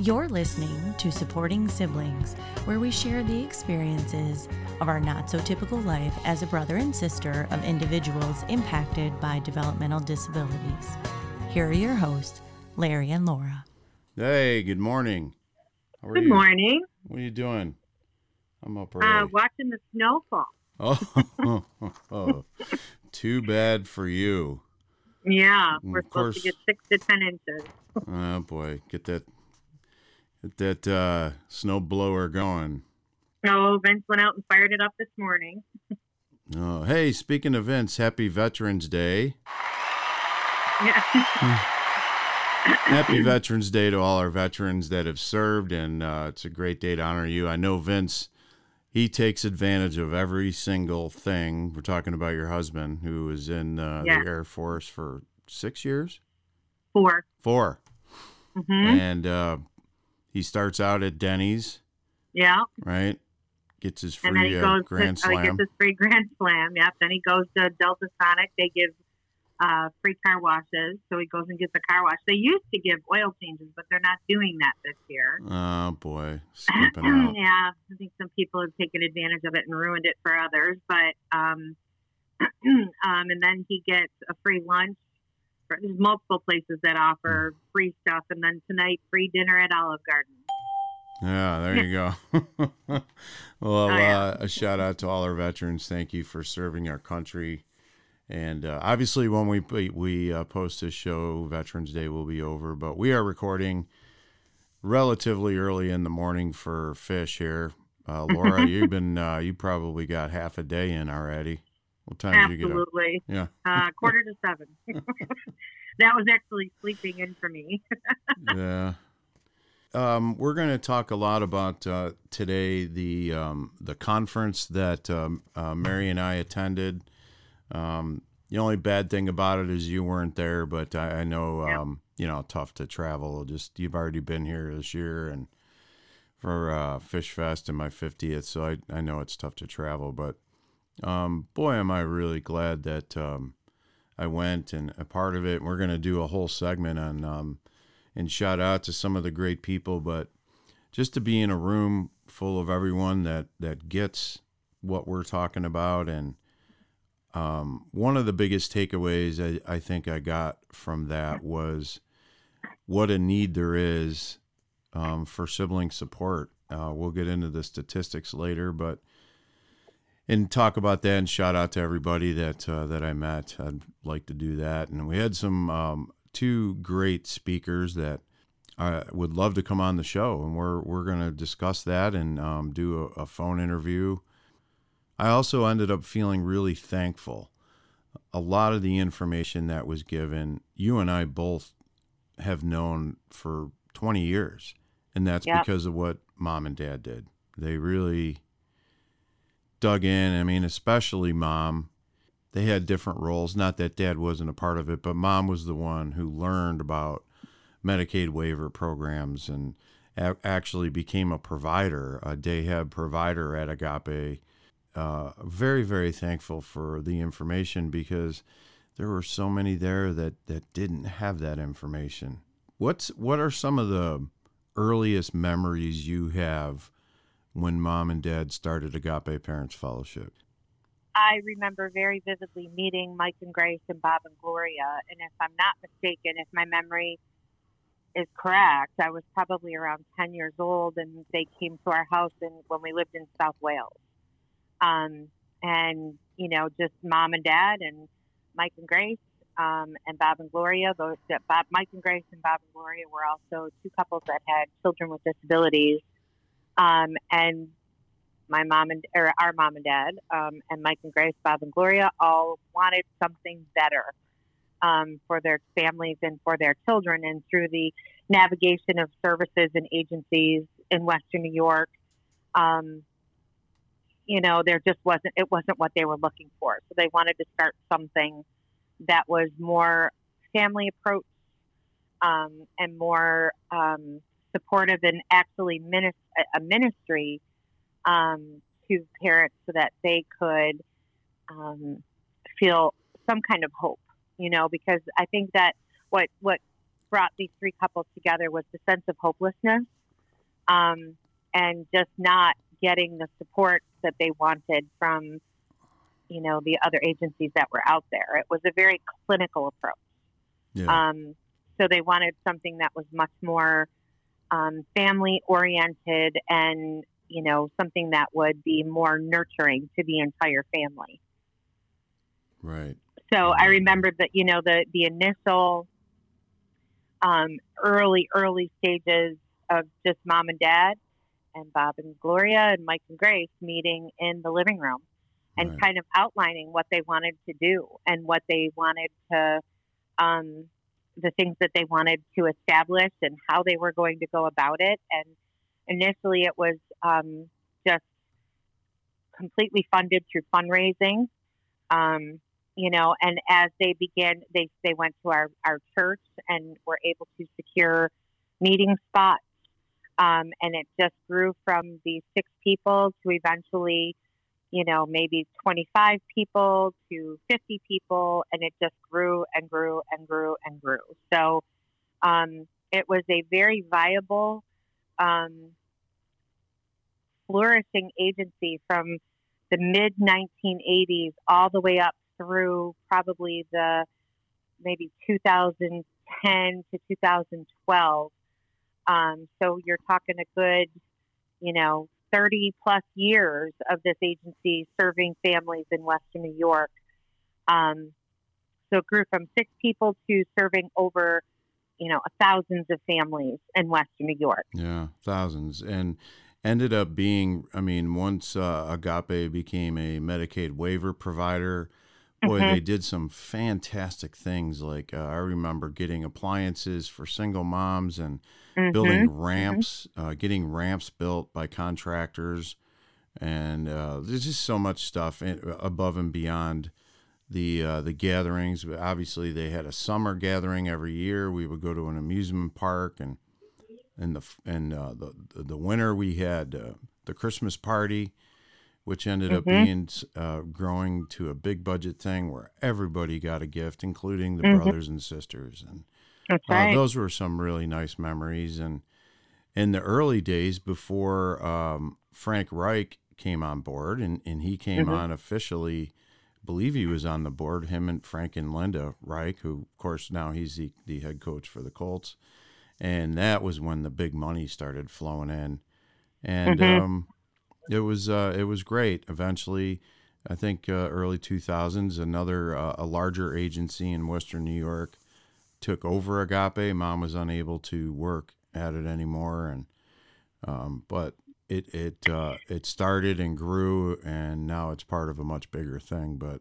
You're listening to Supporting Siblings, where we share the experiences of our not so typical life as a brother and sister of individuals impacted by developmental disabilities. Here are your hosts, Larry and Laura. Hey, good morning. How are good you? morning. What are you doing? I'm up early. Uh, watching the snowfall. Oh, oh, too bad for you. Yeah, we're supposed to get six to ten inches. oh boy, get that get that uh, snow blower going. Oh, Vince went out and fired it up this morning. oh, hey, speaking of Vince, happy Veterans Day. Yeah. happy Veterans Day to all our veterans that have served, and uh, it's a great day to honor you. I know Vince he takes advantage of every single thing. We're talking about your husband who was in uh, yeah. the Air Force for six years? Four. 4 mm-hmm. And uh, he starts out at Denny's. Yeah. Right? Gets his free and then he uh, Grand to, Slam. Oh, he gets his free Grand Slam. Yep. Then he goes to Delta Sonic. They give uh, free car washes. So he goes and gets a car wash. They used to give oil changes, but they're not doing that this year. Oh boy, skipping yeah, I think some people have taken advantage of it and ruined it for others. But um, um, and then he gets a free lunch. There's multiple places that offer free stuff, and then tonight free dinner at Olive Garden. Yeah, there you go. well, oh, yeah. uh, a shout out to all our veterans. Thank you for serving our country and uh, obviously, when we we uh, post this show, Veterans Day will be over. But we are recording relatively early in the morning for fish here. Uh, Laura, you've been uh, you probably got half a day in already. What time Absolutely. did you get up? Absolutely. Yeah. Uh, quarter to seven. that was actually sleeping in for me. yeah. Um, we're going to talk a lot about uh, today the um, the conference that um, Mary and I attended um, the only bad thing about it is you weren't there, but I, I know, um, you know, tough to travel. Just you've already been here this year and for uh, Fish Fest and my 50th, so I, I know it's tough to travel. But um, boy, am I really glad that um, I went and a part of it. We're going to do a whole segment on um, and shout out to some of the great people, but just to be in a room full of everyone that that gets what we're talking about and um, one of the biggest takeaways I, I, think I got from that was what a need there is um, for sibling support. Uh, we'll get into the statistics later, but and talk about that and shout out to everybody that uh, that I met. I'd like to do that, and we had some um, two great speakers that I would love to come on the show, and we're we're going to discuss that and um, do a, a phone interview I also ended up feeling really thankful. A lot of the information that was given, you and I both have known for 20 years. And that's yep. because of what mom and dad did. They really dug in. I mean, especially mom. They had different roles. Not that dad wasn't a part of it, but mom was the one who learned about Medicaid waiver programs and actually became a provider, a have provider at Agape uh, very, very thankful for the information because there were so many there that, that didn't have that information. What's what are some of the earliest memories you have when mom and dad started Agape Parents Fellowship? I remember very vividly meeting Mike and Grace and Bob and Gloria. And if I'm not mistaken, if my memory is correct, I was probably around 10 years old and they came to our house in, when we lived in South Wales. Um, and, you know, just mom and dad and Mike and Grace um, and Bob and Gloria. Those, Bob, Mike and Grace and Bob and Gloria were also two couples that had children with disabilities. Um, and my mom and or our mom and dad um, and Mike and Grace, Bob and Gloria all wanted something better um, for their families and for their children. And through the navigation of services and agencies in Western New York, um, you know, there just wasn't, it wasn't what they were looking for. So they wanted to start something that was more family approach um, and more um, supportive and actually minis- a ministry um, to parents so that they could um, feel some kind of hope, you know, because I think that what, what brought these three couples together was the sense of hopelessness um, and just not getting the support that they wanted from, you know, the other agencies that were out there. It was a very clinical approach. Yeah. Um, so they wanted something that was much more um, family oriented and, you know, something that would be more nurturing to the entire family. right. So I remember that, you know, the, the initial um, early, early stages of just mom and dad and Bob and Gloria and Mike and Grace meeting in the living room and Right. kind of outlining what they wanted to do and what they wanted to, um, the things that they wanted to establish and how they were going to go about it. And initially it was um, just completely funded through fundraising. Um, you know, and as they began, they they went to our our church and were able to secure meeting spots, um, and it just grew from these six people to eventually, you know, maybe twenty five people to fifty people, and it just grew and grew and grew and grew. So, um, it was a very viable, um, flourishing agency from the mid 1980s all the way up through probably the maybe 2010 to 2012. Um, so you're talking a good, you know, 30 plus years of this agency serving families in Western New York. Um, so it grew from six people to serving over, you know, thousands of families in Western New York. Yeah, thousands, and ended up being. I mean, once uh, Agape became a Medicaid waiver provider, boy, Mhm. they did some fantastic things. Like uh, I remember getting appliances for single moms and Mhm. building ramps, uh, getting ramps built by contractors, and uh, there's just so much stuff in, above and beyond the uh, the gatherings. But Obviously, they had a summer gathering every year. We would go to an amusement park, and in the and uh, the the winter we had uh, the Christmas party, which ended up Mhm. being uh, growing to a big budget thing where everybody got a gift, including the Mhm. brothers and sisters, and uh, right. those were some really nice memories. And in the early days before um, Frank Reich came on board, and, and he came Mhm. on officially, I believe he was on the board, him and Frank and Linda Reich, who, of course, now he's the, the head coach for the Colts. And that was when the big money started flowing in. And Mhm. um, it was uh, it was great. Eventually, I think uh, early 2000s, another uh, a larger agency in Western New York took over Agape. Mom was unable to work at it anymore, and um, but it it uh, it started and grew, and now it's part of a much bigger thing. But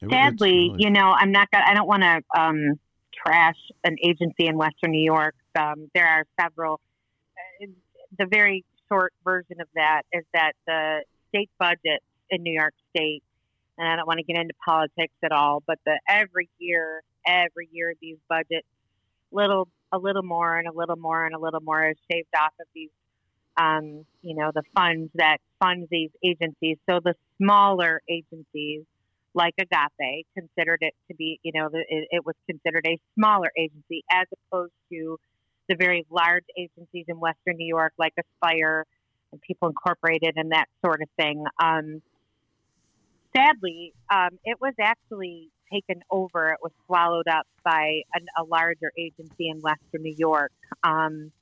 it- Sadly, really- you know, I'm not gonna. I don't want to um, trash an agency in Western New York. Um, there are several. Uh, The very short version of that is that the state budget in New York State, and I don't want to get into politics at all, but the every year, every year these budgets, little a little more and a little more and a little more is shaved off of these. Um, you know the funds that fund these agencies. So the smaller agencies like Agape considered it to be, you know, it, it was considered a smaller agency as opposed to the very large agencies in Western New York like Aspire and People Incorporated and that sort of thing. Um, sadly, um, it was actually taken over. It was swallowed up by an, a larger agency in Western New York. Um,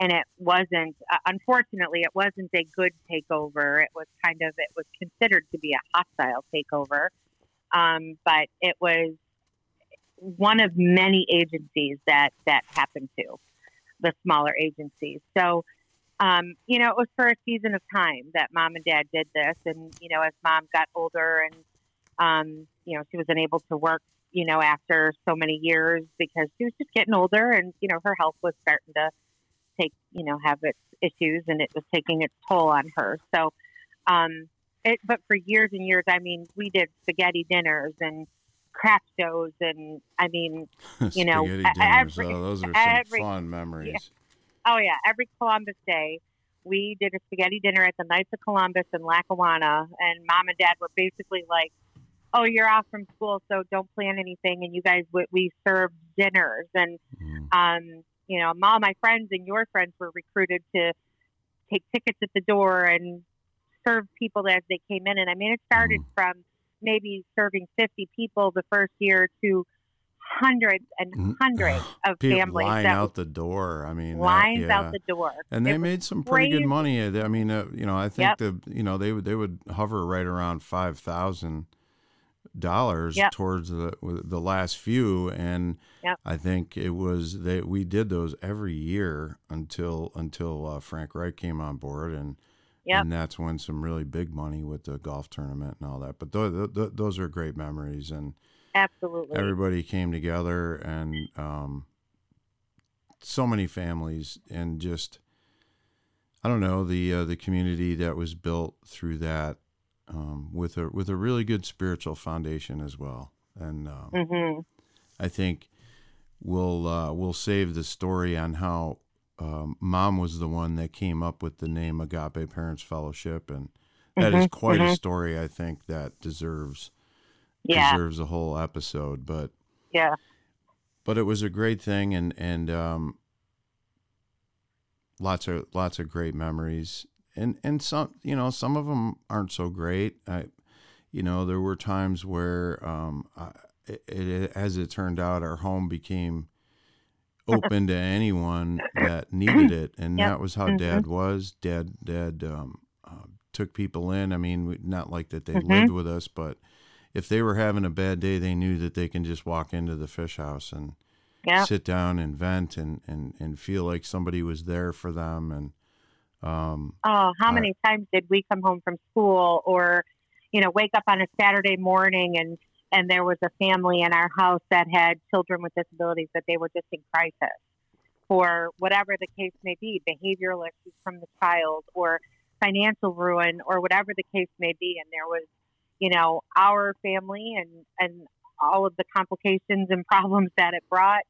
and it wasn't, uh, unfortunately, it wasn't a good takeover. It was kind of, it was considered to be a hostile takeover. Um, but it was one of many agencies that, that happened to the smaller agencies. So, um, you know, it was for a season of time that mom and dad did this. And, you know, as mom got older and, um, you know, she was unable to work, you know, after so many years because she was just getting older and, you know, her health was starting to take, you know, have its issues and it was taking its toll on her. So, um, it, but for years and years, I mean, we did spaghetti dinners and craft shows. And I mean, you know, dinners. every- oh, those are every- some fun memories. Oh yeah, every Columbus Day, we did a spaghetti dinner at the Knights of Columbus in Lackawanna, and Mom and Dad were basically like "Oh, you're off from school, so don't plan anything." And you guys, we, we served dinners, and Mm. um, you know, all my friends and your friends were recruited to take tickets at the door and serve people as they came in. And I mean, it started Mm. from maybe serving 50 people the first year to hundreds and Mm. hundreds of People families line that out the door. I mean, that- lines yeah. out the door. and they was made some pretty crazy. good money. I mean, uh, you know, I think Yep. the you know they would they would hover right around five thousand dollars Yep. towards the the last few, and Yep. I think it was that we did those every year until until uh, Frank Reich came on board, and Yep. and that's when some really big money with the golf tournament and all that. But those those are great memories, and Absolutely. everybody came together and um, so many families and just I don't know the uh, the community that was built through that um, with a with a really good spiritual foundation as well and um, hmm I think we'll uh, we'll save the story on how um, mom was the one that came up with the name Agape Parents Fellowship and that is Mhm, quite a mhm. story I think that deserves Yeah. deserves a whole episode but Yeah. but it was a great thing and and um lots of lots of great memories and and some you know some of them aren't so great i you know there were times where um I, it, it as it turned out our home became open to anyone that needed it and Yep. that was how Mhm. dad was dad dad um uh, took people in i mean not like that they Mhm. lived with us but if they were having a bad day they knew that they can just walk into the fish house and Yeah. sit down and vent and, and, and feel like somebody was there for them. And, um, Oh, how I- many times did we come home from school or, you know, wake up on a Saturday morning and and there was a family in our house that had children with disabilities that they were just in crisis for whatever the case may be, behavioral issues from the child or financial ruin or whatever the case may be. And there was, you know, our family and, and all of the complications and problems that it brought.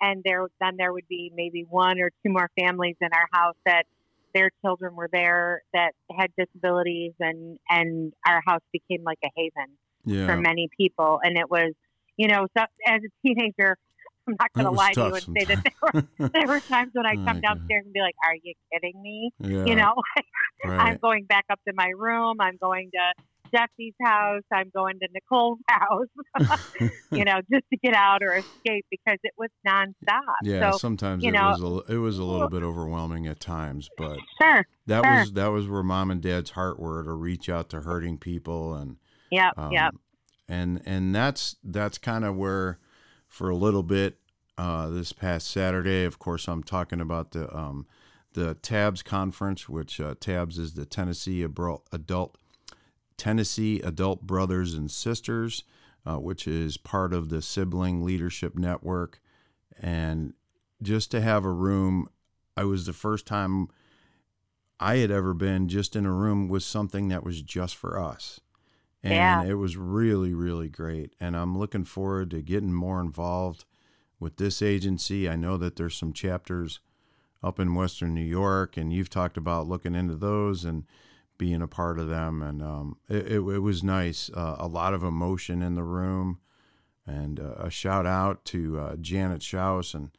And there, then there would be maybe one or two more families in our house that their children were there that had disabilities and and our house became like a haven for many people and it was you know so as a teenager i'm not going to lie to you and say that there were, there were times when i Oh, come downstairs and be like are you kidding me? Yeah, you know i'm going back up to my room i'm going to jesse's house i'm going to nicole's house you know just to get out or escape because it was nonstop. Yeah, so sometimes you it know- was a, it was a little bit overwhelming at times, but sure that Sure. was that was where mom and dad's heart were to reach out to hurting people and yep um, yep and and that's that's kind of where for a little bit uh, this past Saturday, of course, I'm talking about the um, the TABS conference, which uh, TABS is the Tennessee Abro- Adult Tennessee Adult Brothers and Sisters, uh, which is part of the Sibling Leadership Network, and just to have a room, I was the first time I had ever been just in a room with something that was just for us. And Yeah. it was really, really great. And I'm looking forward to getting more involved with this agency. I know that there's some chapters up in Western New York, and you've talked about looking into those and being a part of them. And um, it, it, it was nice. Uh, a lot of emotion in the room. And uh, a shout out to uh, Janet Schaus and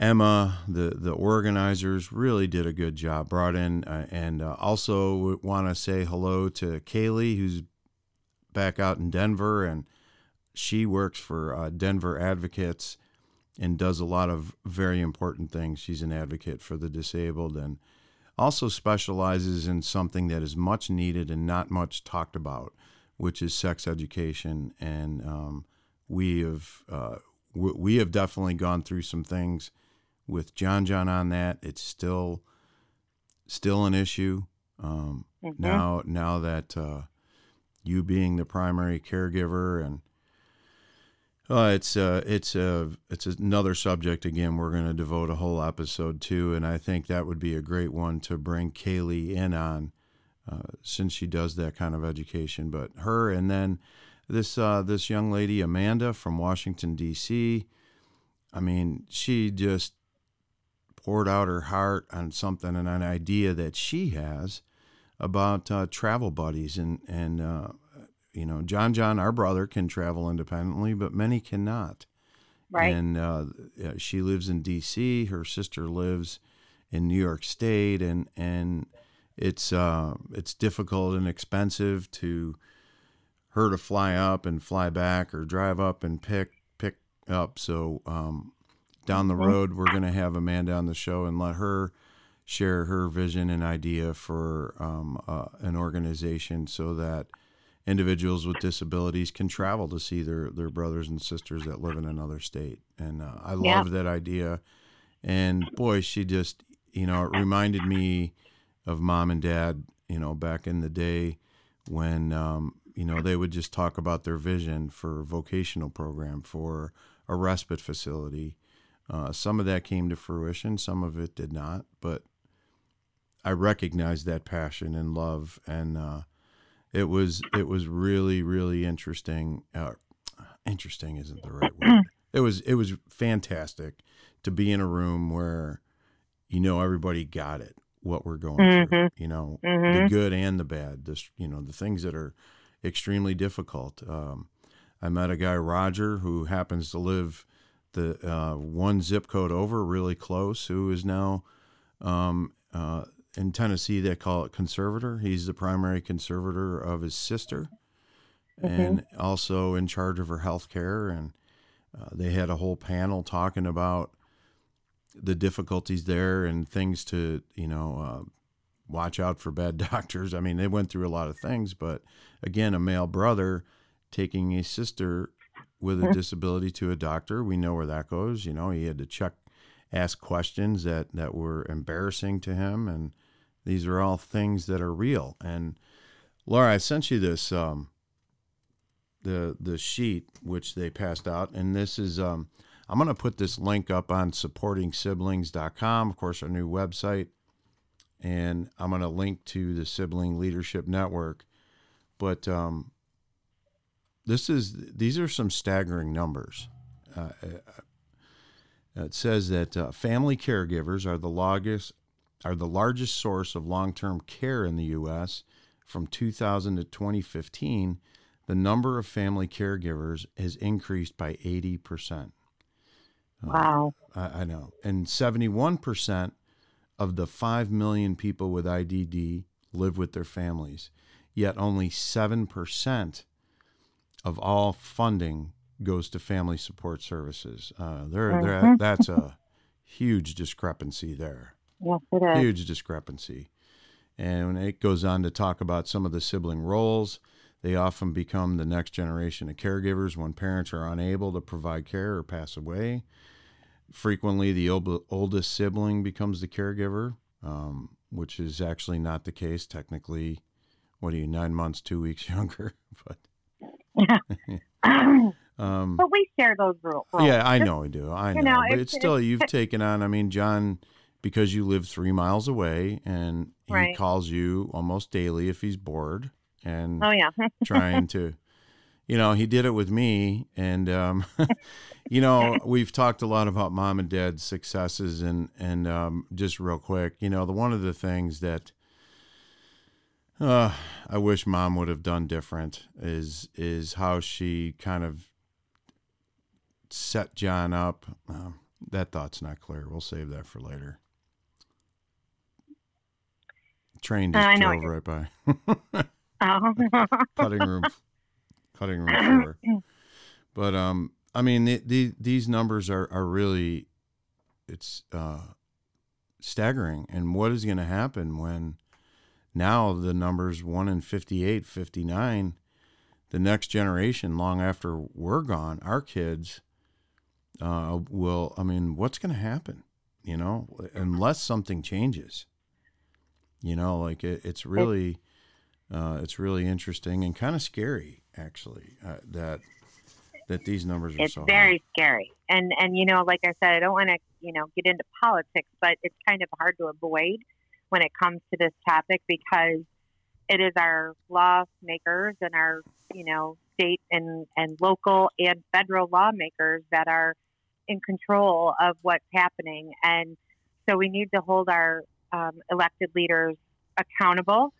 Emma, the the organizers, really did a good job. Brought in, uh, and uh, also want to say hello to Kaylee, who's back out in Denver, and she works for uh, Denver Advocates and does a lot of very important things. She's an advocate for the disabled and also specializes in something that is much needed and not much talked about, which is sex education. And um, we have uh, we have definitely gone through some things with John John on that. It's still still an issue um, Mhm. now. Now that uh, you being the primary caregiver and uh, it's uh, it's uh, it's another subject again. We're going to devote a whole episode to, and I think that would be a great one to bring Kaylee in on, uh, since she does that kind of education. But her and then this uh, this young lady Amanda from Washington D.C. I mean, she just poured out her heart on something and an idea that she has about uh, travel buddies and and uh, you know, John John, our brother, can travel independently, but many cannot. Right. And uh, she lives in D.C. Her sister lives in New York State, and and it's uh, it's difficult and expensive to her to fly up and fly back or drive up and pick pick up. So um, down the Mm-hmm. road, we're going to have Amanda on the show and let her share her vision and idea for um, uh, an organization so that individuals with disabilities can travel to see their, their brothers and sisters that live in another state. And uh, I Yeah. love that idea. And boy, she just, you know, it reminded me of mom and dad, you know, back in the day when, um, you know, they would just talk about their vision for a vocational program, for a respite facility. Uh, some of that came to fruition, some of it did not, but I recognized that passion and love, and uh, it was it was really really interesting. Uh, interesting isn't the right word. It was it was fantastic to be in a room where you know everybody got it what we're going through. Mhm. You know the Mhm. good and the bad. This you know the things that are extremely difficult. Um, I met a guy Roger who happens to live the uh, one zip code over, really close, who is now um, uh, in Tennessee. They call it conservator. He's the primary conservator of his sister, and also in charge of her health care. And uh, they had a whole panel talking about the difficulties there and things to you know uh, watch out for bad doctors. I mean, they went through a lot of things, but again, a male brother taking a sister with a disability to a doctor, we know where that goes. You know, he had to check, ask questions that that were embarrassing to him, and these are all things that are real. And Laura, I sent you this um, the the sheet which they passed out, and this is um, I'm going to put this link up on supportingsiblings.com, of course, our new website, and I'm going to link to the Sibling Leadership Network. But um, this is these are some staggering numbers. Uh, uh, it says that uh, family caregivers are the largest are the largest source of long-term care in the U.S. From 2000 to 2015, the number of family caregivers has increased by 80 percent. Wow. I, I know. And 71% of the 5 million people with IDD live with their families. Yet only 7% of all funding goes to family support services. Uh, there, there, Mhm. that's a huge discrepancy there. Yes, it is. Huge discrepancy. And when it goes on to talk about some of the sibling roles, they often become the next generation of caregivers when parents are unable to provide care or pass away. Frequently, the ol- oldest sibling becomes the caregiver, um, which is actually not the case. Technically, what are you, nine months, two weeks younger? But um, but we share those rules. yeah, I know I do. I know, you know, but it's- it's still you've taken on. I mean, John, because you live three miles away, and he Right. calls you almost daily if he's bored, and Oh yeah. trying to, you know, he did it with me, and um, you know, we've talked a lot about mom and dad's successes, and and um, just real quick, you know, the one of the things that. Uh, I wish mom would have done different is is how she kind of set John up. Um, that thought's not clear. We'll save that for later. Train Uh, just know drove right by. oh. cutting room, cutting room floor. But um, I mean, the, the, these numbers are are really, it's uh, staggering. And what is going to happen when now the numbers one in 58, 59, the next generation, long after we're gone, our kids uh, will. I mean, what's going to happen? You know, unless something changes. You know, like it, it's really, uh, it's really interesting and kind of scary, actually, uh, that that these numbers are it's so very scary and and you know like i said i don't want to you know get into politics but it's kind of hard to avoid when it comes to this topic because it is our lawmakers and our you know state and and local and federal lawmakers that are in control of what's happening. And so we need to hold our um, elected leaders accountable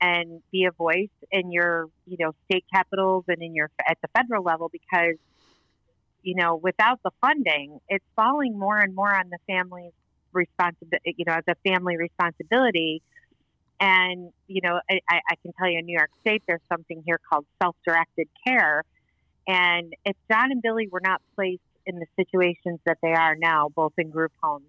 and be a voice in your, you know, state capitals and in your at the federal level because, you know, without the funding, it's falling more and more on the family's responsibility, you know, as a family responsibility. And, you know, I, I can tell you in New York State, there's something here called self directed care. And if John and Billy were not placed in the situations that they are now, both in group homes,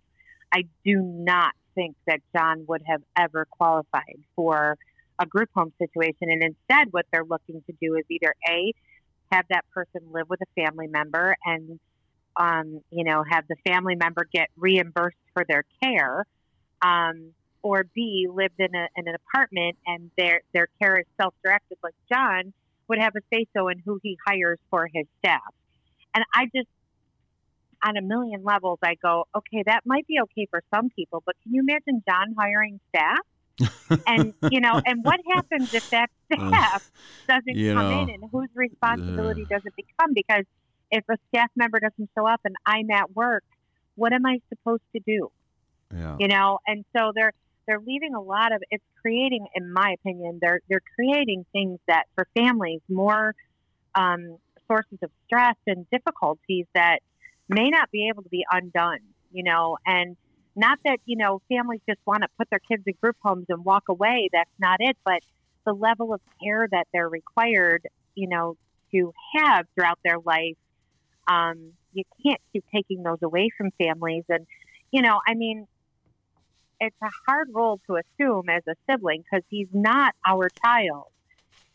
I do not think that John would have ever qualified for a group home situation. And instead, what they're looking to do is either A, have that person live with a family member and, um, you know, have the family member get reimbursed for their care, um, or B, lived in, a, in an apartment and their, their care is self directed, like John would have a say so in who he hires for his staff. And I just, on a million levels, I go, okay, that might be okay for some people, but can you imagine John hiring staff? and you know, and what happens if that staff doesn't you come know, in, and whose responsibility uh, does it become? Because if a staff member doesn't show up and I'm at work, what am I supposed to do? Yeah. You know, and so they're they're leaving a lot of it's creating, in my opinion, they're they're creating things that for families more um, sources of stress and difficulties that may not be able to be undone, you know, and not that, you know, families just want to put their kids in group homes and walk away. That's not it. But the level of care that they're required, you know, to have throughout their life, um, you can't keep taking those away from families. And, you know, I mean, it's a hard role to assume as a sibling because he's not our child.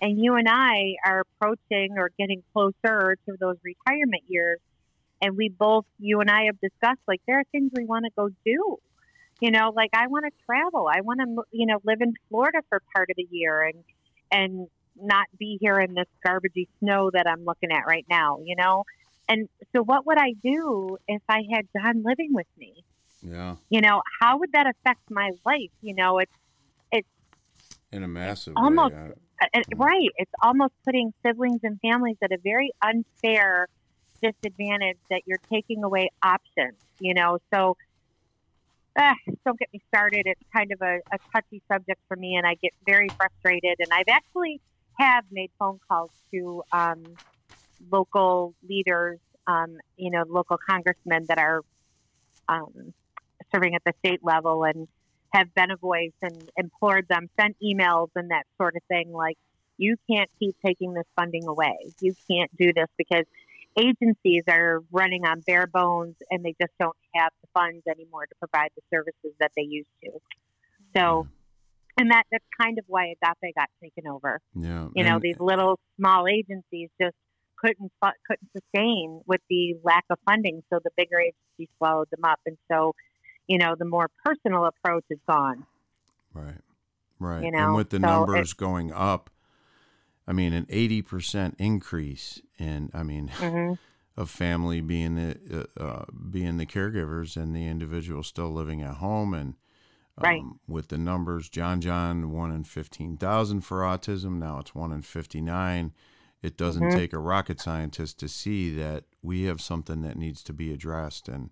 And you and I are approaching or getting closer to those retirement years and we both you and I have discussed like there are things we want to go do. You know, like I want to travel. I want to you know live in Florida for part of the year and and not be here in this garbagey snow that I'm looking at right now, you know? And so what would I do if I had John living with me? Yeah. You know, how would that affect my life? You know, it's it's in a massive almost way. Uh, right. It's almost putting siblings and families at a very unfair disadvantage that you're taking away options, you know. So uh, don't get me started. It's kind of a, a touchy subject for me, and I get very frustrated. And I've actually have made phone calls to um, local leaders, um, you know, local congressmen that are um, serving at the state level, and have been a voice and implored them, sent emails and that sort of thing. Like, you can't keep taking this funding away. You can't do this because agencies are running on bare bones and they just don't have the funds anymore to provide the services that they used to. So, and that that's kind of why Agape got taken over. Yeah, you know, these little small agencies just couldn't couldn't sustain with the lack of funding, so the bigger agencies swallowed them up, and so, you know, the more personal approach is gone. Right, right. You know, and with the so numbers it, going up, I mean, an 80% increase in, I mean, mm-hmm. of family being the, uh, uh, being the caregivers and the individual still living at home. And um, right. with the numbers, John John, one in 15,000 for autism. Now it's one in 59. It doesn't mm-hmm. take a rocket scientist to see that we have something that needs to be addressed. And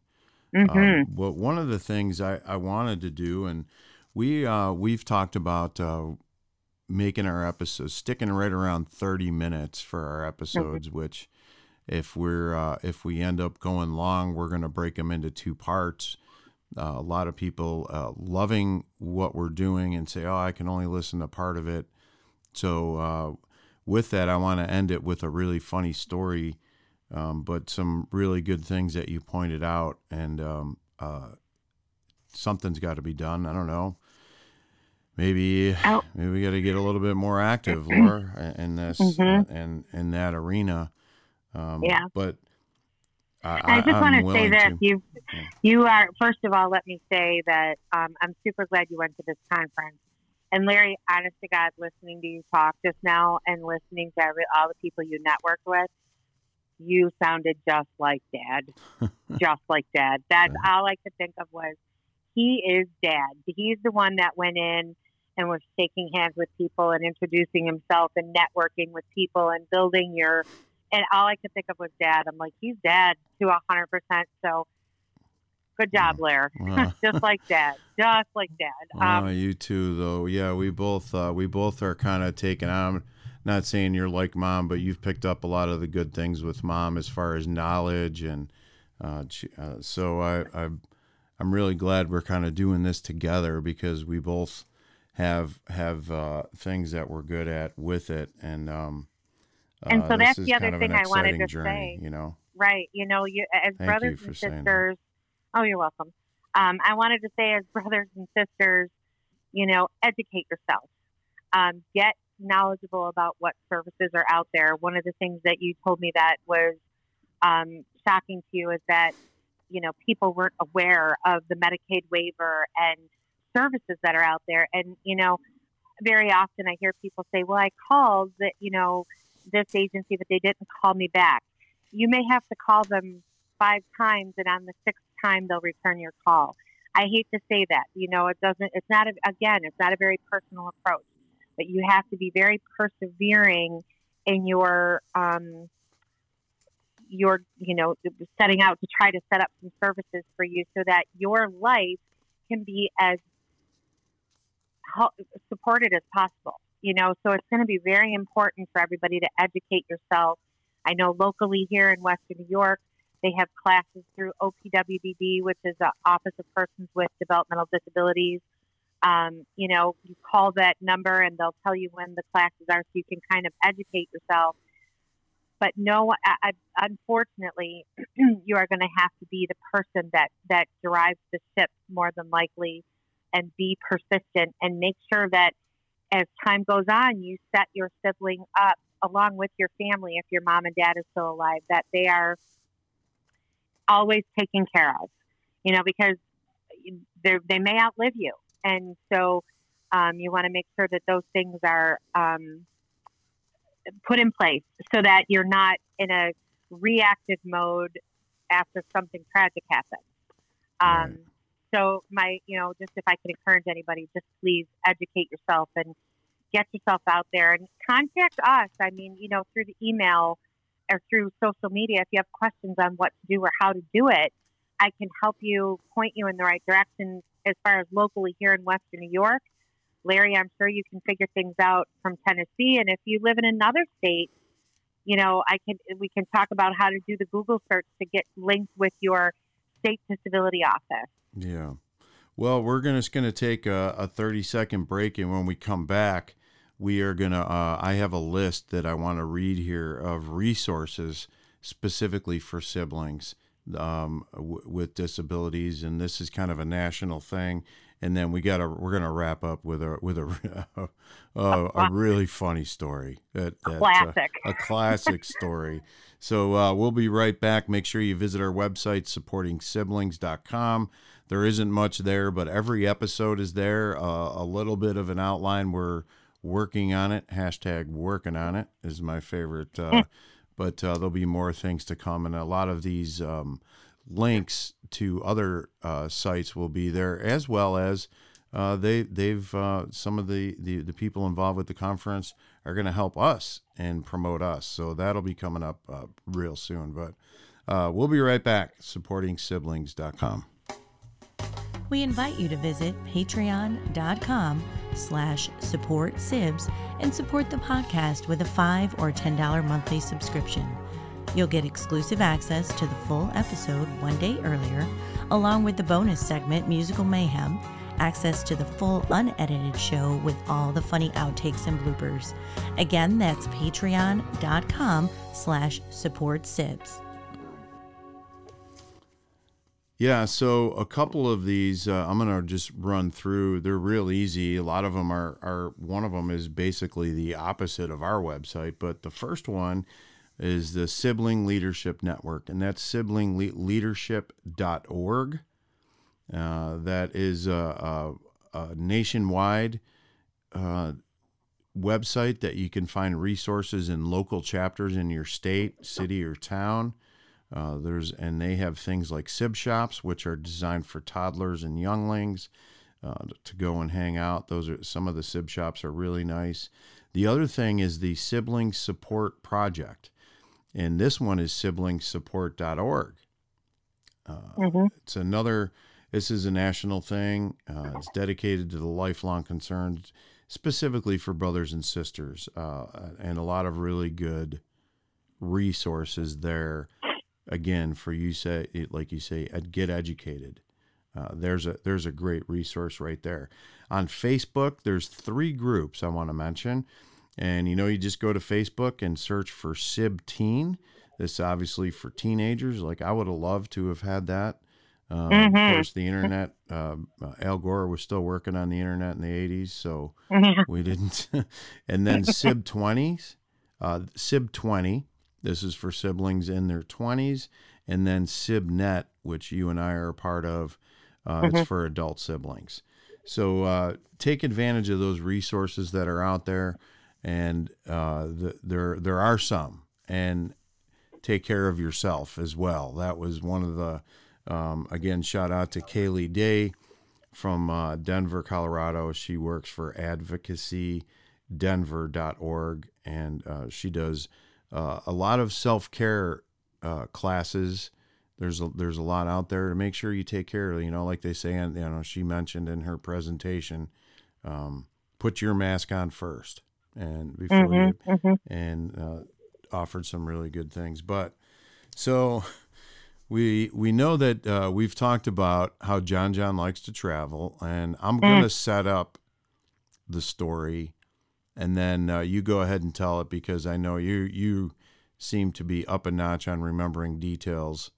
um, mm-hmm. well, one of the things I, I wanted to do, and we uh, we've talked about uh, making our episodes sticking right around 30 minutes for our episodes which if we're uh, if we end up going long we're going to break them into two parts uh, a lot of people uh, loving what we're doing and say oh i can only listen to part of it so uh, with that i want to end it with a really funny story um, but some really good things that you pointed out and um, uh, something's got to be done i don't know maybe oh. maybe we got to get a little bit more active, Laura, in this mm-hmm. uh, in that arena. Um, yeah, but I, I just want to say that to, you yeah. you are first of all. Let me say that um, I'm super glad you went to this conference. And Larry, honest to God, listening to you talk just now and listening to every, all the people you networked with, you sounded just like Dad, just like Dad. That's all I could think of was he is Dad. He's the one that went in and was shaking hands with people and introducing himself and networking with people and building your and all I could think of was dad. I'm like, he's dad to a hundred percent. So Good job, Blair. Wow. Just like dad. Just like dad. Um, Oh, you too, though. Yeah, we both uh, we both are kind of taking on. Not saying you're like mom, but you've picked up a lot of the good things with mom as far as knowledge and uh, uh, so I, I I'm really glad we're kind of doing this together because we both have have uh, things that we're good at with it, and um, And uh, so this that's the other thing I wanted to journey, say. You know, Right. You know, you as Thank brothers for and sisters. Oh, you're welcome. Um, I wanted to say, as brothers and sisters, you know, educate yourself. Um, get knowledgeable about what services are out there. One of the things that you told me that was um, shocking to you is that you know people weren't aware of the Medicaid waiver and services that are out there. And you know, very often I hear people say, "Well, I called that you know this agency, but they didn't call me back." You may have to call them five times, and on the sixth time they'll return your call. I hate to say that. You know, it doesn't. It's not a, again. It's not a very personal approach, but you have to be very persevering in your um, your you know setting out to try to set up some services for you so that your life can be as supported as possible. You know, so it's going to be very important for everybody to educate yourself. I know locally here in Western New York, they have classes through OPWDD, which is the Office of Persons with Developmental Disabilities. Um, you know, you call that number and they'll tell you when the classes are so you can kind of educate yourself. But no, I, I, unfortunately, you are going to have to be the person that, that drives the ship more than likely and be persistent and make sure that as time goes on, you set your sibling up along with your family, if your mom and dad is still alive, that they are always taken care of, you know, because they may outlive you, and so um, you want to make sure that those things are um, put in place so that you're not in a reactive mode after something tragic happens. Um, Right. So my, you know, just if I can encourage anybody, just please educate yourself and get yourself out there and contact us. I mean, you know, through the email or through social media, if you have questions on what to do or how to do it, I can help you point you in the right direction as far as locally here in Western New York. Larry, I'm sure you can figure things out from Tennessee. And if you live in another state, you know, I can we can talk about how to do the Google search to get linked with your state disability office. Yeah. Well, we're gonna, just going to take a, a 30 second break. And when we come back, we are going to, uh, I have a list that I want to read here of resources specifically for siblings um, w- with disabilities. And this is kind of a national thing. And then we got to, we're going to wrap up with a, with a, a, a really funny story. That, that, uh, Classic. a classic story. So uh, we'll be right back. Make sure you visit our website, supportingsiblings.com. There isn't much there, but every episode is there. Uh, a little bit of an outline. We're working on it. Hashtag working on it is my favorite. Uh, but uh, there'll be more things to come. And a lot of these um, links to other uh, sites will be there, as well as uh, they they've uh, some of the, the the people involved with the conference are going to help us and promote us. So that'll be coming up uh, real soon. But uh, we'll be right back. SupportingSiblings.com. We invite you to visit patreon.com slash support sibs and support the podcast with a 5 or $10 monthly subscription. You'll get exclusive access to the full episode one day earlier, along with the bonus segment Musical Mayhem, access to the full unedited show with all the funny outtakes and bloopers. Again, that's patreon.com slash support sibs. Yeah, so a couple of these uh, I'm gonna just run through. They're real easy. A lot of them are are one of them is basically the opposite of our website, but the first one is the Sibling Leadership Network, and that's siblingleadership.org. Uh, that is a, a, a nationwide uh, website that you can find resources in local chapters in your state, city, or town. Uh, there's and they have things like sib shops, which are designed for toddlers and younglings uh, to go and hang out. Those are some of the sib shops are really nice. The other thing is the Sibling Support Project, and this one is siblingsupport.org. Uh, Mhm. It's another. This is a national thing. Uh, it's dedicated to the lifelong concerns, specifically for brothers and sisters, uh, and a lot of really good resources there. Again, for you say, like you say, get educated. Uh, there's a there's a great resource right there. On Facebook, there's three groups I want to mention, and you know you just go to Facebook and search for Sib Teen. This obviously for teenagers. Like I would have loved to have had that. Um, Of Mhm. course, the internet. Um, uh, Al Gore was still working on the internet in the '80s, so we didn't. and then Sib 20s, uh, Sib 20. This is for siblings in their 20s, and then SibNet, which you and I are a part of. Uh, It's for adult siblings. So uh, take advantage of those resources that are out there, and uh, the, there there are some, and take care of yourself as well. That was one of the um, again shout out to Kaylee Day from uh, Denver, Colorado. She works for advocacydenver.org, and uh, she does uh, a lot of self care uh, classes. There's a, there's a lot out there to make sure you take care of. You know, like they say, and you know, she mentioned in her presentation, um, put your mask on first, and before you Mhm, mhm. and uh, offered some really good things. But so we we know that uh, we've talked about how John John likes to travel, and I'm going to set up the story, and then uh, you go ahead and tell it because I know you you seem to be up a notch on remembering details,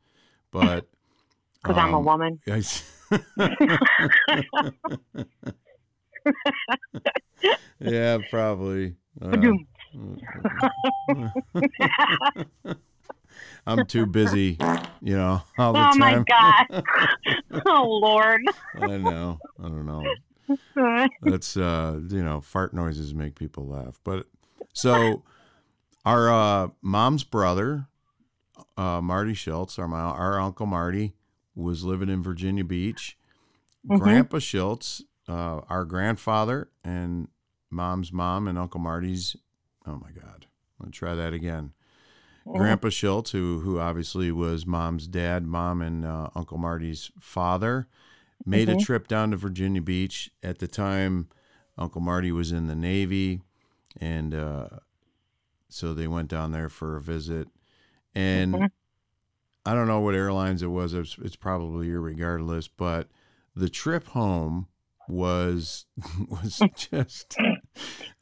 but Because I'm a um, woman. I yeah, probably. Uh, I'm too busy, you know, all the oh my. God. oh Lord. I know. I don't know. That's uh, you know, fart noises make people laugh. But so our uh, mom's brother, uh, Marty Schultz, our my, our uncle Marty, was living in Virginia Beach. Mhm. Grandpa Schultz, uh, our grandfather, and mom's mom and Uncle Marty's. Oh my God! let's try that again. Grandpa Schultz, who who obviously was mom's dad, mom and uh, Uncle Marty's father, made a Mhm. trip down to Virginia Beach. At the time, Uncle Marty was in the Navy, and uh, so they went down there for a visit. And Mhm. I don't know what airlines it was. It's, it's probably irregardless, but the trip home was was just.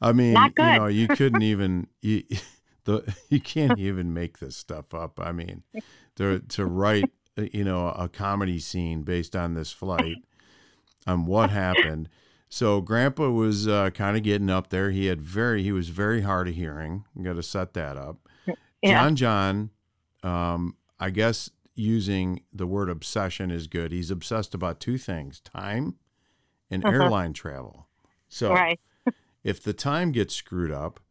I mean, you know, you couldn't even you, the you can't even make this stuff up. I mean, to to write you know a comedy scene based on this flight on what happened. So Grandpa was uh, kind of getting up there. He had very he was very hard of hearing. Got to set that up. Yeah. John John, um, I guess using the word obsession is good. He's obsessed about two things: time and Uh-huh. airline travel. So Right. if the time gets screwed up,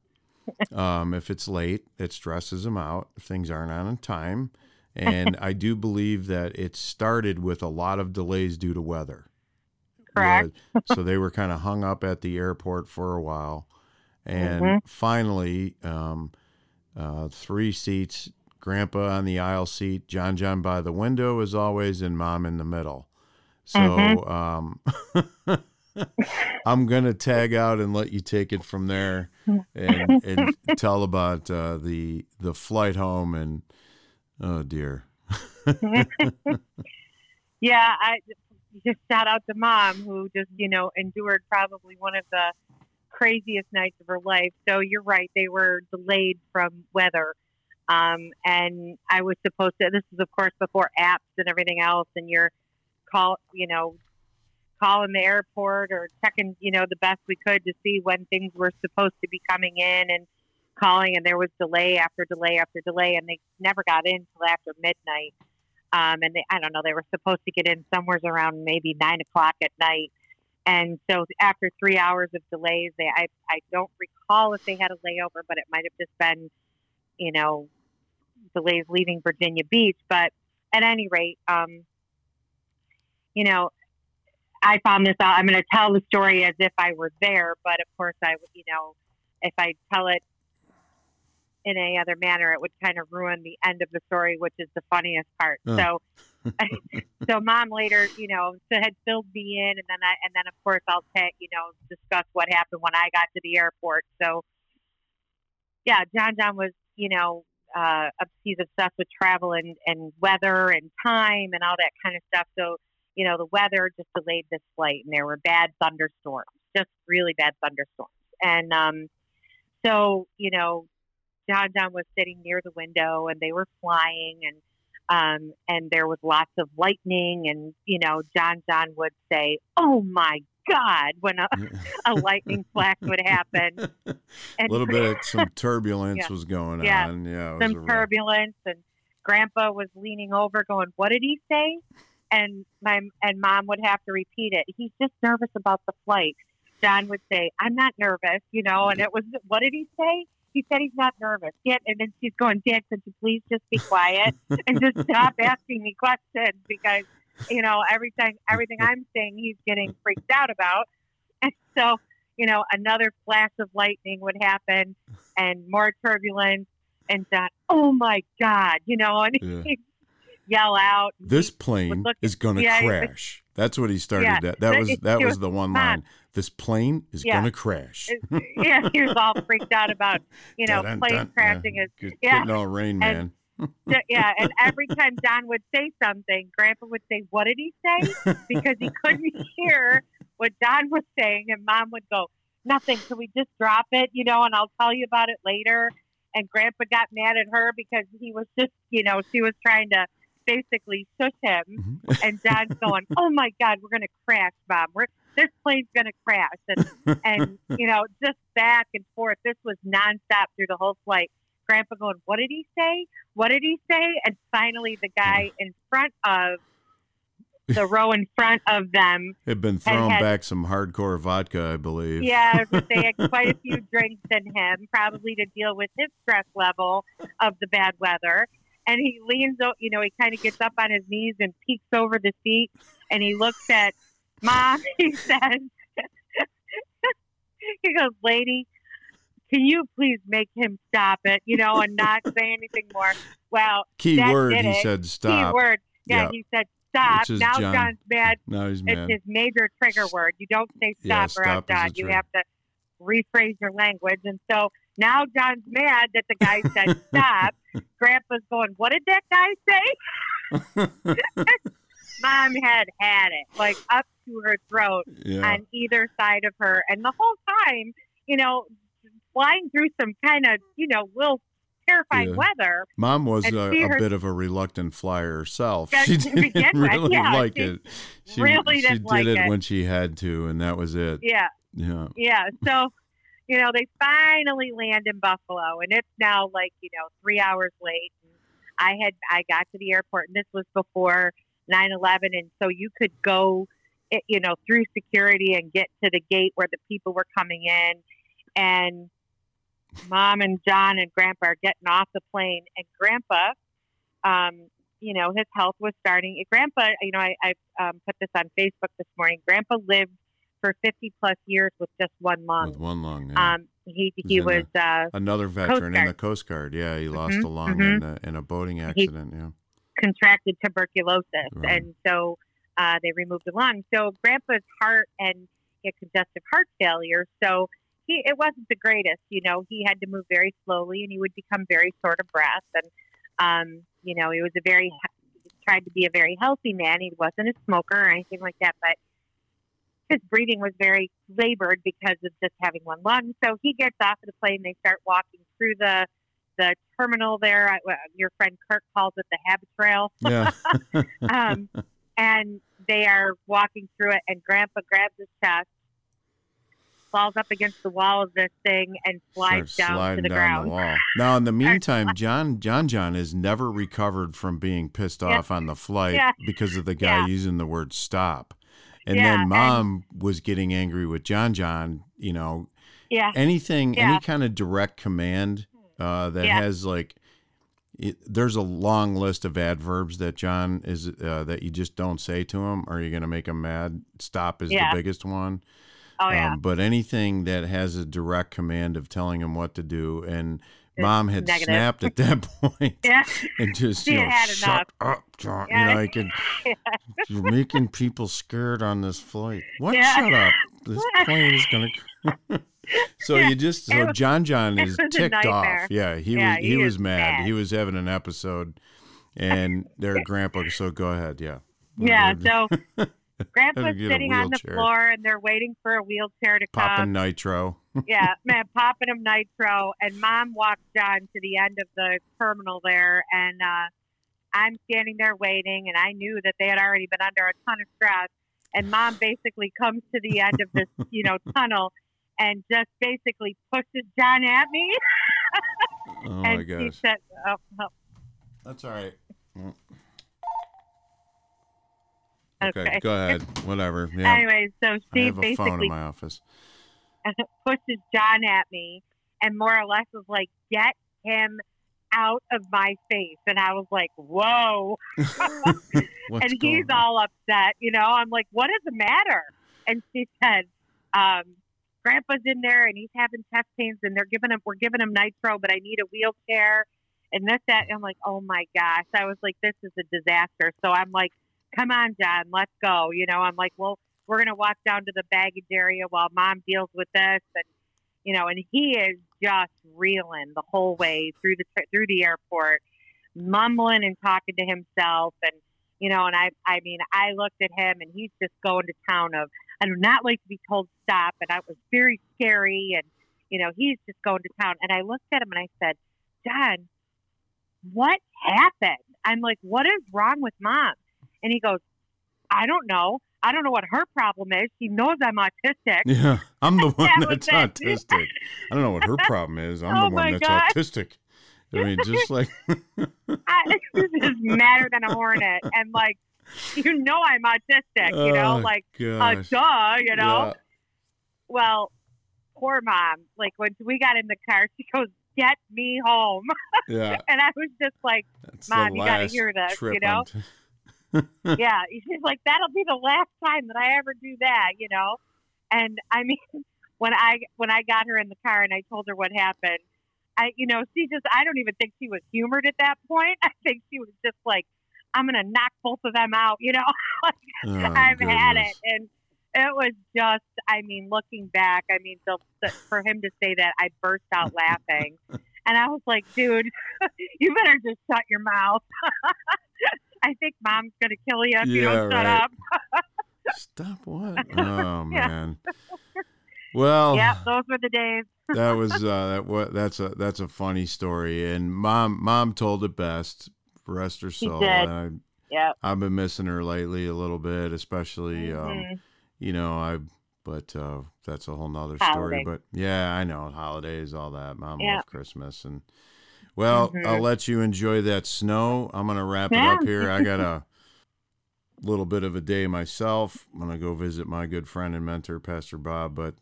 um, if it's late, it stresses him out. If things aren't on time, and I do believe that it started with a lot of delays due to weather. Correct. Was- so they were kind of hung up at the airport for a while, and Mhm. finally, um, uh, three seats. Grandpa on the aisle seat, John John by the window as always, and Mom in the middle. So Mhm. um, I'm gonna tag out and let you take it from there, and, and tell about uh, the the flight home and oh dear. yeah, I just shout out to mom who just, you know, endured probably one of the craziest nights of her life. So you're right, they were delayed from weather. Um, and I was supposed to, this is of course before apps and everything else, and you're call, you know, calling the airport or checking, you know, the best we could to see when things were supposed to be coming in and calling. And there was delay after delay after delay, and they never got in till after midnight. Um, and they, I don't know, they were supposed to get in somewhere around maybe nine o'clock at night. And so after three hours of delays, they, I, I don't recall if they had a layover, but it might have just been, you know, delays leaving Virginia Beach. But at any rate, um, you know, I found this out. I'm going to tell the story as if I were there, but of course, I, you know, if I tell it in any other manner, it would kind of ruin the end of the story, which is the funniest part. Oh. So, so mom later, you know, so had filled me in, and then I, and then of course I'll take, you know, discuss what happened when I got to the airport. So, yeah, John John was, you know, uh, he's obsessed with travel and and weather and time and all that kind of stuff. So, you know, the weather just delayed this flight, and there were bad thunderstorms, just really bad thunderstorms, and um, so you know, John John was sitting near the window, and they were flying, and um, and there was lots of lightning, and you know, John John would say, "Oh my God!" when a, a lightning flash would happen. a little bit of some turbulence Yeah. was going Yeah. on. Yeah, some rough- turbulence, and Grandpa was leaning over, going, "What did he say?" And my and Mom would have to repeat it. He's just nervous about the flight. John would say, "I'm not nervous," you know, and it was, "What did he say?" He said he's not nervous. Yet, and then she's going, "Dad, could you please just be quiet and just stop asking me questions because you know everything everything I'm saying he's getting freaked out about." And so, you know, another flash of lightning would happen, and more turbulence, and John, "Oh my God," you know, and Yeah. he'd yell out. This plane is going to yeah, crash. That's what he started. Yeah, That that was that was was the one line. This plane is Yeah. going to crash. Yeah, he was all freaked out about you know Dun, plane dun. crashing Yeah. is yeah. Getting all rain, And- man. yeah, and every time John would say something, Grandpa would say, "What did he say?" Because he couldn't hear what John was saying, and Mom would go, "Nothing. Can we just drop it? You know, and I'll tell you about it later." And Grandpa got mad at her because he was just, you know, she was trying to basically shush him, mm-hmm. and John's going, "Oh my God, we're gonna crash, Mom. We're this plane's gonna crash," and and you know, just back and forth. This was nonstop through the whole flight. Grandpa going, "What did he say? What did he say?" And finally, the guy in front of the row in front of them, Had been thrown had- back some hardcore vodka, I believe. yeah, they had quite a few drinks in him, probably to deal with his stress level of the bad weather. And he leans, o- you know, he kind of gets up on his knees and peeks over the seat, and he looks at mom. He says, "He goes, lady." Can you please make him stop it, you know, and not say anything more? Well, Key word, he it. said stop. key word. Yeah, Yeah. he said stop. Now John. John's mad. Now he's mad. It's his major trigger word. You don't say Yeah, stop around stop is a John. You have to rephrase your language. And so now John's mad that the guy said stop. Grandpa's going, What did that guy say? Mom had had it, like up to her throat yeah. on either side of her. And the whole time, you know, flying through some kind of, you know, will terrifying Yeah. weather. Mom was a, a her- bit of a reluctant flyer herself. She didn't really yeah, like she it. She, really she didn't did like it, it. when she had to, and that was it. Yeah. Yeah. Yeah. So, you know, they finally land in Buffalo, and it's now like you know three hours late. And I had I got to the airport, and this was before 9/11, and so you could go, eh, you know, through security and get to the gate where the people were coming in, and Mom and John and Grandpa are getting off the plane, and Grandpa. Um, you know, his health was starting. Grandpa, you know, I, I um, put this on Facebook this morning. Grandpa lived for 50 plus years with just one lung. With one lung. Yeah. Um, he he was uh, Another veteran in the Coast Guard. Yeah, he lost Mhm, a lung mhm. in, a, in a boating accident. Yeah. contracted tuberculosis, Right. and so uh, they removed the lung. So Grandpa's heart and he had congestive heart failure. So he it wasn't the greatest. You know, he had to move very slowly, and he would become very short of breath. And um, you know, he was a very he tried to be a very healthy man. He wasn't a smoker or anything like that, but his breathing was very labored because of just having one lung. So he gets off of the plane. They start walking through the the terminal there. I, your friend Kirk calls it the habit trail. Yeah. Um, and they are walking through it, and Grandpa grabs his chest, falls up against the wall of this thing, and slides Starts down to the down ground. the wall. Now, in the meantime, John John John has never recovered from being pissed Yeah. off on the flight Yeah. because of the guy Yeah. using the word stop. And Yeah, then and- mom was getting angry with John John, you know, Yeah, anything Yeah. any kind of direct command uh, that Yeah. has like it, there's a long list of adverbs that John is uh, that you just don't say to him or you're going to make him mad. Stop is Yeah. the biggest one. oh yeah, Um, but anything that has a direct command of telling him what to do, and mom had negative. snapped at that point Yeah. and just She you know, shut enough. up, John. Yeah. You know, I can. You're making people scared on this flight. What? Yeah. Shut up. This plane is gonna. so Yeah. you just so was- John John is ticked off. Yeah, he Yeah, was he, he was mad. mad. He was having an episode, and their grandpa. So go ahead. Yeah. Yeah, so Grandpa's sitting on the floor and they're waiting for a wheelchair to popping come. nitro. Yeah, man, popping him nitro. And mom walks John to the end of the terminal there, and uh, I'm standing there waiting, and I knew that they had already been under a ton of stress. And mom basically comes to the end of this, you know, tunnel and just basically pushes John at me. Oh my and she gosh. said, oh, oh, That's all right. Mm. Okay, Okay. go ahead. Whatever. Yeah. Anyway, so I have a phone in basically my office. pushes John at me and more or less was like, get him out of my face. And I was like, whoa. And he's on? all upset. You know, I'm like, what is the matter? And she said, um, Grandpa's in there and he's having chest pains and they're giving him, we're giving him nitro, but I need a wheelchair and this, that. And I'm like, oh my gosh. I was like, this is a disaster. So I'm like, come on, John, let's go. You know, I'm like, well, we're going to walk down to the baggage area while mom deals with this. And, you know, and he is just reeling the whole way through the, through the airport, mumbling and talking to himself. And, you know, and I, I mean, I looked at him and he's just going to town of, I do not like to be told stop. And I was very scary. And, you know, he's just going to town. And I looked at him and I said, John, what happened? I'm like, what is wrong with mom? And he goes, I don't know. I don't know what her problem is. She knows I'm autistic. Yeah, I'm the one That that's autistic. I don't know what her problem is. I'm Oh the one that's God. autistic. I mean, just like I, this is madder than a hornet. And like, you know, I'm autistic, you know, Oh, like, gosh. duh, you know. Yeah. Well, poor mom. Like, when we got in the car, she goes, get me home. Yeah, And I was just like, that's Mom, you gotta hear this, you know? Yeah, she's like, that'll be the last time that I ever do that, you know. And I mean, when I when I got her in the car and I told her what happened, I you know she just I don't even think she was humored at that point. I think she was just like, I'm gonna knock both of them out, you know. Oh, I've had it, and it was just I mean, looking back, I mean, the, the, for him to say that, I burst out laughing. And I was like, dude, you better just shut your mouth. I think mom's going to kill you if you don't Yeah, shut right. up. Stop what? Oh man. Well, Yeah, those were the days. that was uh, that. What? That's a that's a funny story. And mom, mom told it best. Rest her soul. did. And Yep. I, I've been missing her lately a little bit, especially. Um, Mhm. you know, I. But uh, that's a whole nother Holiday. story. But yeah, I know holidays, all that. Mom Yeah. Christmas, and well, Mhm. I'll let you enjoy that snow. I'm gonna wrap it up here. I got a little bit of a day myself. I'm gonna go visit my good friend and mentor, Pastor Bob. But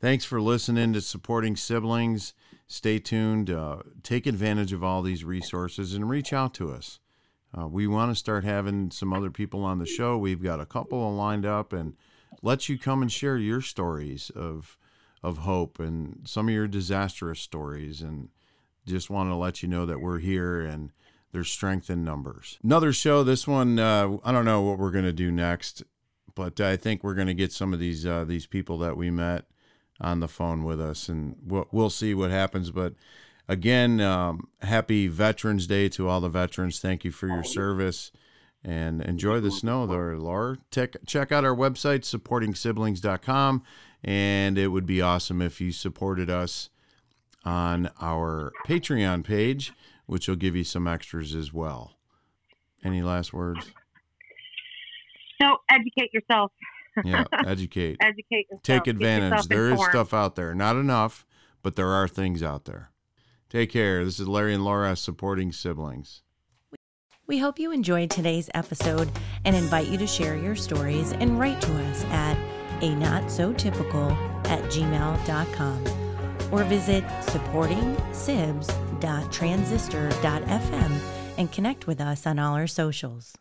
thanks for listening to supporting siblings. Stay tuned. Uh, take advantage of all these resources and reach out to us. Uh, we want to start having some other people on the show. We've got a couple lined up, and let you come and share your stories of of hope and some of your disastrous stories. And just want to let you know that we're here and there's strength in numbers. Another show. This one, uh, I don't know what we're gonna do next, but I think we're gonna get some of these uh, these people that we met on the phone with us, and we'll, we'll see what happens. But again, um, happy Veterans Day to all the veterans. Thank you for your service and enjoy the snow there, Laura. Check, check out our website, supportingsiblings.com. And it would be awesome if you supported us on our Patreon page, which will give you some extras as well. Any last words? So educate yourself. Yeah, educate. Educate yourself. Take advantage. yourself There is informed. stuff out there. Not enough, but there are things out there. Take care. This is Larry and Laura supporting siblings. We hope you enjoyed today's episode and invite you to share your stories and write to us at a not so typical at gmail.com or visit supportingsibs.transistor.fm and connect with us on all our socials.